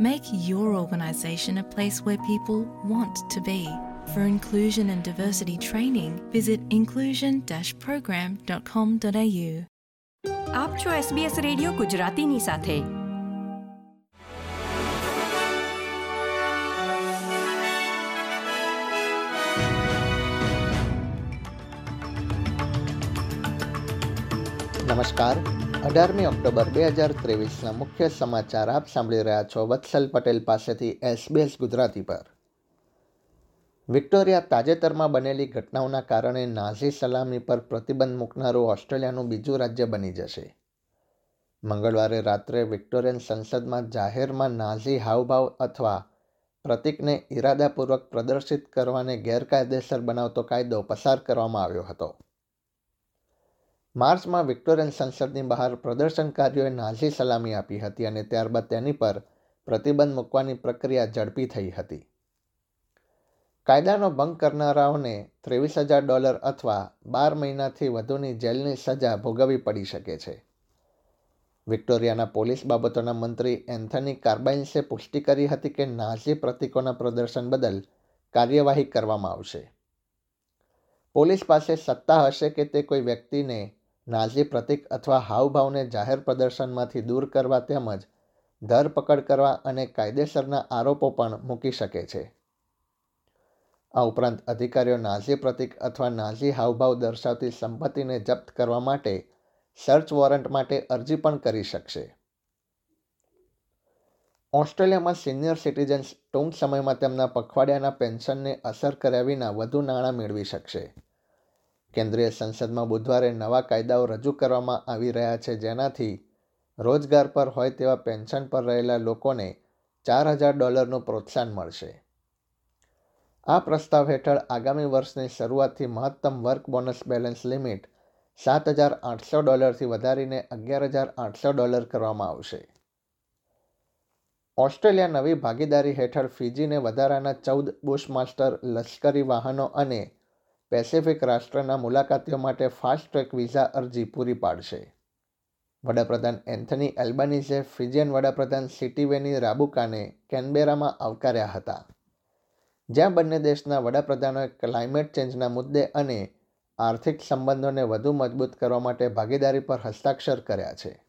Make your organisation a place where people want to be. For inclusion and diversity training, visit inclusion-program.com.au. આપ છો SBS radio ગુજરાતીની સાથે નમસ્કાર અઢારમી October બે હજાર ત્રેવીસના મુખ્ય સમાચાર આપ સાંભળી રહ્યા છો વત્સલ પટેલ પાસેથી એસબીએસ ગુજરાતી પર. વિક્ટોરિયા તાજેતરમાં બનેલી ઘટનાઓના કારણે નાઝી સલામી પર પ્રતિબંધ મૂકનારું ઓસ્ટ્રેલિયાનું બીજું રાજ્ય બની જશે. મંગળવારે રાત્રે વિક્ટોરિયન સંસદમાં જાહેરમાં નાઝી હાવભાવ અથવા પ્રતિકને ઇરાદાપૂર્વક પ્રદર્શિત કરવાને ગેરકાયદેસર બનાવતો કાયદો પસાર કરવામાં આવ્યો હતો. માર્ચમાં વિક્ટોરિયન સંસદની બહાર પ્રદર્શનકારીઓએ નાઝી સલામી આપી હતી અને ત્યારબાદ તેની પર પ્રતિબંધ મૂકવાની પ્રક્રિયા ઝડપી થઈ હતી. કાયદાનો ભંગ કરનારાઓને ત્રેવીસ હજાર ડોલર અથવા બાર મહિનાથી વધુની જેલની સજા ભોગવવી પડી શકે છે. વિક્ટોરિયાના પોલીસ બાબતોના મંત્રી એન્થની કાર્બાઇન્સે પુષ્ટિ કરી હતી કે નાઝી પ્રતીકોના પ્રદર્શન બદલ કાર્યવાહી કરવામાં આવશે. પોલીસ પાસે સત્તા હશે કે તે કોઈ વ્યક્તિને નાઝી પ્રતીક અથવા હાવભાવને જાહેર પ્રદર્શનમાંથી દૂર કરવા તેમજ ધરપકડ કરવા અને કાયદેસરના આરોપો પણ મૂકી શકે છે. આ ઉપરાંત અધિકારીઓ નાઝી પ્રતીક અથવા નાઝી હાવભાવ દર્શાવતી સંપત્તિને જપ્ત કરવા માટે સર્ચ વોરંટ માટે અરજી પણ કરી શકશે. ઓસ્ટ્રેલિયામાં સિનિયર સિટીઝન્સ ટૂંક સમયમાં તેમના પખવાડિયાના પેન્શનને અસર કર્યા વિના વધુ નાણાં મેળવી શકશે. કેન્દ્રીય સંસદમાં બુધવારે નવા કાયદાઓ રજૂ કરવામાં આવી રહ્યા છે. જેનાથી રોજગાર પર હોય તેવા પેન્શન પર રહેલા લોકોને ચાર હજાર ડોલરનું પ્રોત્સાહન મળશે. આ પ્રસ્તાવ હેઠળ આગામી વર્ષની શરૂઆતથી મહત્તમ વર્ક બોનસ બેલેન્સ લિમિટ સાત હજાર આઠસો ડોલરથી વધારીને અગિયાર હજાર આઠસો ડોલર કરવામાં આવશે. ઓસ્ટ્રેલિયા નવી ભાગીદારી હેઠળ ફિજીને વધારાના ચૌદ બુશમાસ્ટર લશ્કરી વાહનો અને પેસિફિક રાષ્ટ્રના મુલાકાતીઓ માટે ફાસ્ટ ટ્રેક વિઝા અરજી પૂરી પાડશે. વડાપ્રધાન એન્થની એલ્બાનીઝે ફિજિયન વડાપ્રધાન સિટીવેની રાબુકાને કેનબેરામાં આવકાર્યા હતા. જ્યાં બંને દેશના વડાપ્રધાનોએ ક્લાઇમેટ ચેન્જના મુદ્દે અને આર્થિક સંબંધોને વધુ મજબૂત કરવા માટે ભાગીદારી પર હસ્તાક્ષર કર્યા છે.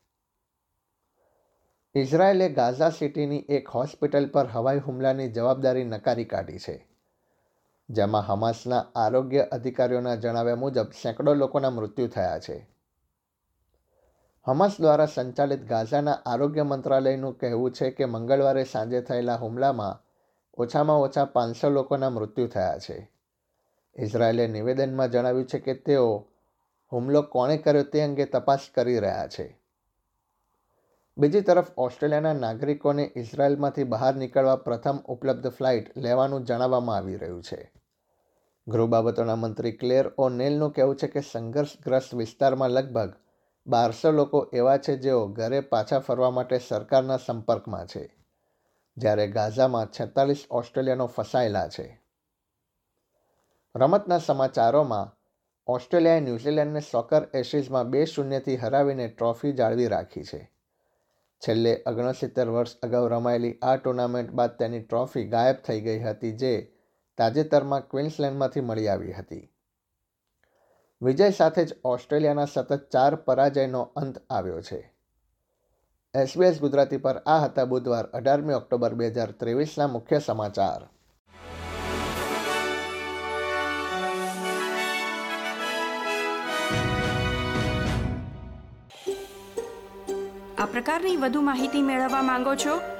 ઇઝરાયેલે ગાઝા સિટીની એક હોસ્પિટલ પર હવાઈ હુમલાની જવાબદારી નકારી કાઢી છે. જેમાં હમાસના આરોગ્ય અધિકારીઓના જણાવ્યા મુજબ સેંકડો લોકોના મૃત્યુ થયા છે. હમાસ દ્વારા સંચાલિત ગાઝાના આરોગ્ય મંત્રાલયનું કહેવું છે કે મંગળવારે સાંજે થયેલા હુમલામાં ઓછામાં ઓછા પાંચસો લોકોના મૃત્યુ થયા છે. ઇઝરાયેલે નિવેદનમાં જણાવ્યું છે કે તેઓ હુમલો કોણે કર્યો તે અંગે તપાસ કરી રહ્યા છે. બીજી તરફ ઓસ્ટ્રેલિયાના નાગરિકોને ઇઝરાયેલમાંથી બહાર નીકળવા પ્રથમ ઉપલબ્ધ ફ્લાઇટ લેવાનું જણાવવામાં આવી રહ્યું છે. ગૃહ બાબતોના મંત્રી ક્લેર ઓ નેલનું કહેવું છે કે સંઘર્ષગ્રસ્ત વિસ્તારમાં લગભગ બારસો લોકો એવા છે જેઓ ઘરે પાછા ફરવા માટે સરકારના સંપર્કમાં છે, જ્યારે ગાઝામાં છેતાલીસ ઓસ્ટ્રેલિયનો ફસાયેલા છે. રમતના સમાચારોમાં, ઓસ્ટ્રેલિયાએ ન્યૂઝીલેન્ડને સોકર એશિઝમાં બે શૂન્યથી હરાવીને ટ્રોફી જાળવી રાખી છે. છેલ્લે ઓગણસિત્તેર વર્ષ અગાઉ રમાયેલી આ ટુર્નામેન્ટ બાદ તેની ટ્રોફી ગાયબ થઈ ગઈ હતી, જે તાજેતરમાં ક્વિન્સલેન્ડમાંથી મળી આવી હતી. વિજય સાથે જ ઓસ્ટ્રેલિયાના સતત ચાર પરાજયનો અંત આવ્યો છે. એસબીએસ ગુજરાતી પર આ હતા બુધવાર, અઢારમી ઓક્ટોબર બે હજાર ત્રેવીસના મુખ્ય સમાચાર. આ પ્રકારની વધુ માહિતી મેળવવા માંગો છો?